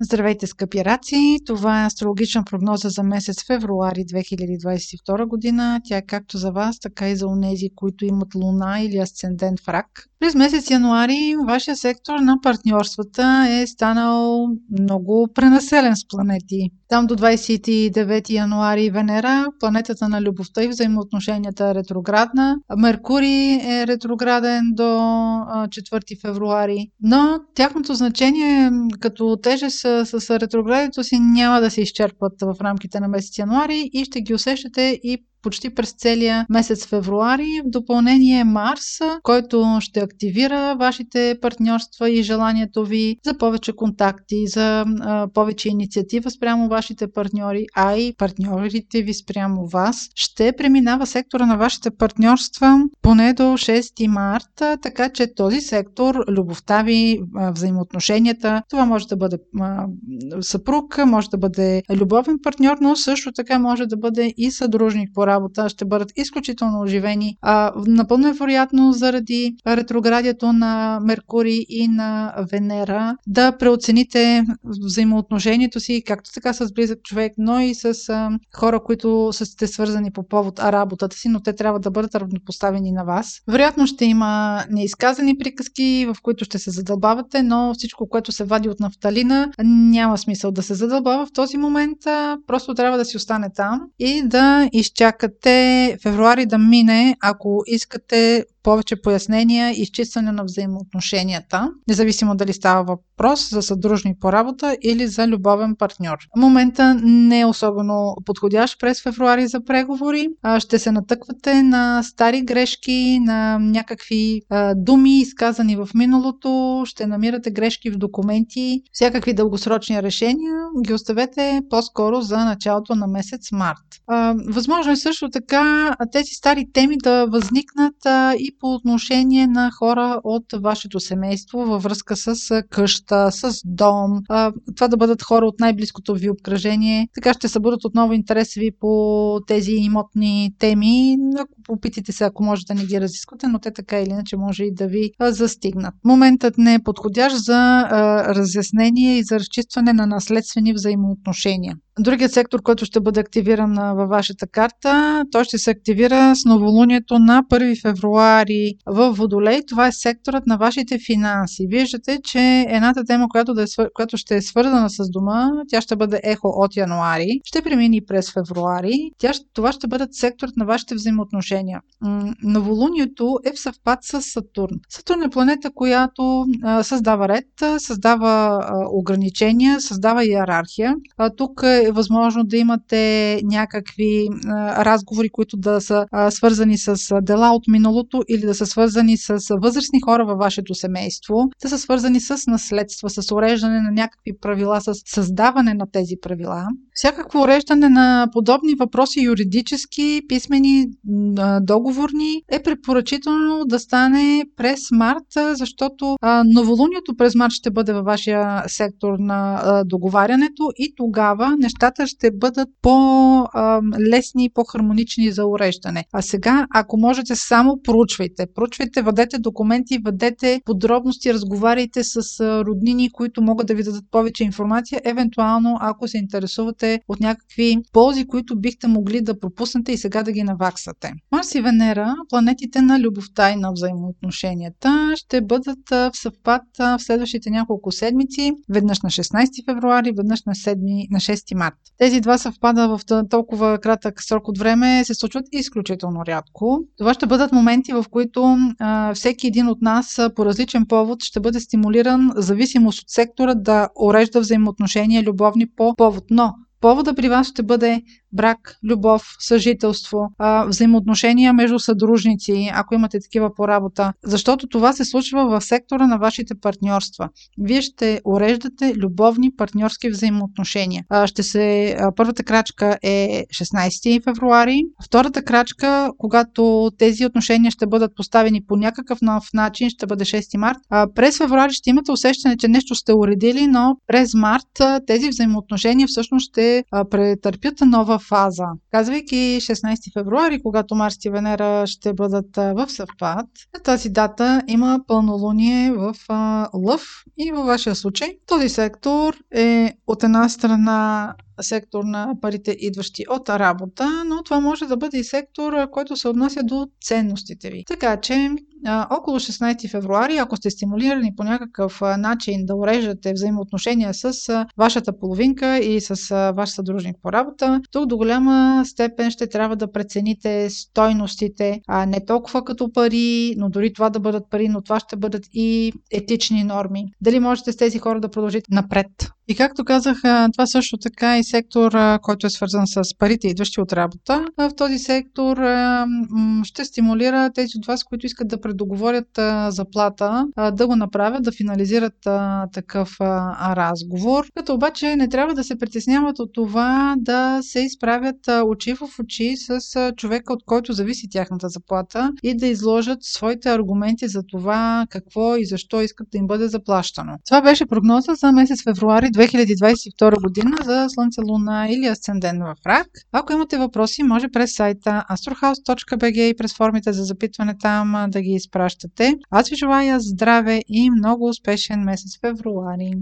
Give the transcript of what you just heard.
Здравейте, скъпи раци! Това е астрологична прогноза за месец февруари 2022 година. Тя е както за вас, така и за онези, които имат луна или асцендент в рак. През месец януари вашия сектор на партньорствата е станал много пренаселен с планети. Там до 29 януари Венера, планетата на любовта и взаимоотношенията е ретроградна. Меркурий е ретрограден до 4 февруари. Но тяхното значение като тежест с, с ретроградито си няма да се изчерпват в рамките на месец януари и ще ги усещате и почти през целия месец февруари. В допълнение Марс, който ще активира вашите партньорства и желанието ви за повече контакти, за а, повече инициатива спрямо вашите партньори, а и партньорите ви спрямо вас. Ще преминава сектора на вашите партньорства поне до 6 марта, така че този сектор, любовта ви, взаимоотношенията, това може да бъде а, съпруг, може да бъде любовен партньор, но също така може да бъде и съдружник по работа ще бъдат изключително оживени. А, напълно е вероятно заради ретроградието на Меркурий и на Венера да преоцените взаимоотношението си както така с близък човек, но и с а, хора, които са сте свързани по повод работата си, но те трябва да бъдат равнопоставени на вас. Вероятно ще има неизказани приказки, в които ще се задълбавате, но всичко, което се вади от нафталина, няма смисъл да се задълбава в този момент. Просто трябва да си остане там и да изчака чакате февруари да мине, ако искате повече пояснения и изчистване на взаимоотношенията, независимо дали става въпрос за съдружник по работа или за любовен партньор. Момента не е особено подходящ през февруари за преговори. Ще се натъквате на стари грешки, на някакви думи, изказани в миналото, ще намирате грешки в документи, всякакви дългосрочни решения ги оставете по-скоро за началото на месец март. Възможно е също така тези стари теми да възникнат и по отношение на хора от вашето семейство във връзка с къща, с дом. Това да бъдат хора от най-близкото ви обкръжение. Така ще събудат отново интерес ви по тези имотни теми. Опитите се, ако може да не ги разисквате, но те така или иначе може и да ви застигнат. Моментът не е подходящ за разяснение и за разчистване на наследствени взаимоотношения. Другият сектор, който ще бъде активиран във вашата карта, той ще се активира с новолунието на 1 февруари в Водолей. Това е секторът на вашите финанси. Виждате, че едната тема, която, да е, която ще е свързана с дома, тя ще бъде ехо от януари, ще премини през февруари. Тя, това ще бъдат секторът на вашите взаимоотношения. Новолунието е в съвпад с Сатурн. Сатурн е планета, която създава ред, създава ограничения, създава иерархия. Тук е възможно да имате някакви разговори, които да са свързани с дела от миналото или да са свързани с възрастни хора във вашето семейство, да са свързани с наследства, с уреждане на някакви правила, с създаване на тези правила. Всякакво уреждане на подобни въпроси, юридически, писмени, договорни, е препоръчително да стане през март, защото новолунието през март ще бъде във вашия сектор на договарянето и тогава нещата ще бъдат по-лесни и по-хармонични за уреждане. А сега, ако можете, само проучвайте. Проучвайте, въдете документи, въдете подробности, разговаряйте с роднини, които могат да ви дадат повече информация, евентуално ако се интересувате от някакви ползи, които бихте могли да пропуснете и сега да ги наваксате. Марс и Венера, планетите на любовта и на взаимоотношенията, ще бъдат в съвпад в следващите няколко седмици, веднъж на 16 февруари, веднъж на, 7, на 6 март. Тези два съвпада в толкова кратък срок от време се случват изключително рядко. Това ще бъдат моменти, в които а, всеки един от нас по различен повод ще бъде стимулиран, зависимост от сектора, да урежда взаимоотношения любовни по повод. Но повода при вас ще бъде брак, любов, съжителство, взаимоотношения между съдружници, ако имате такива по работа. Защото това се случва в сектора на вашите партньорства. Вие ще уреждате любовни партньорски взаимоотношения. Ще се, първата крачка е 16 февруари. Втората крачка, когато тези отношения ще бъдат поставени по някакъв нов начин, ще бъде 6 март. През февруари ще имате усещане, че нещо сте уредили, но през март тези взаимоотношения всъщност ще претърпят нова фаза. Казвайки 16 февруари, когато Марс и Венера ще бъдат в съвпад, на тази дата има пълнолуние в Лъв и във вашия случай този сектор е от една страна сектор на парите, идващи от работа, но това може да бъде и сектор, който се отнася до ценностите ви. Така че около 16 февруари, ако сте стимулирани по някакъв начин да уреждате взаимоотношения с вашата половинка и с ваш съдружник по работа, тук до голяма степен ще трябва да прецените стойностите, а не толкова като пари, но дори това да бъдат пари, но това ще бъдат и етични норми. Дали можете с тези хора да продължите напред? И както казах, това също така е сектор, който е свързан с парите, идващи от работа. В този сектор ще стимулира тези от вас, които искат да предоговорят заплата, да го направят, да финализират такъв разговор. Като обаче не трябва да се притесняват от това да се изправят очи в очи с човека, от който зависи тяхната заплата и да изложат своите аргументи за това какво и защо искат да им бъде заплащано. Това беше прогноза за месец февруари 2022 година за Слънце, Луна или Асцендент в Рак. Ако имате въпроси, може през сайта astrohouse.bg и през формите за запитване там да ги изпращате. Аз ви желая здраве и много успешен месец февруари!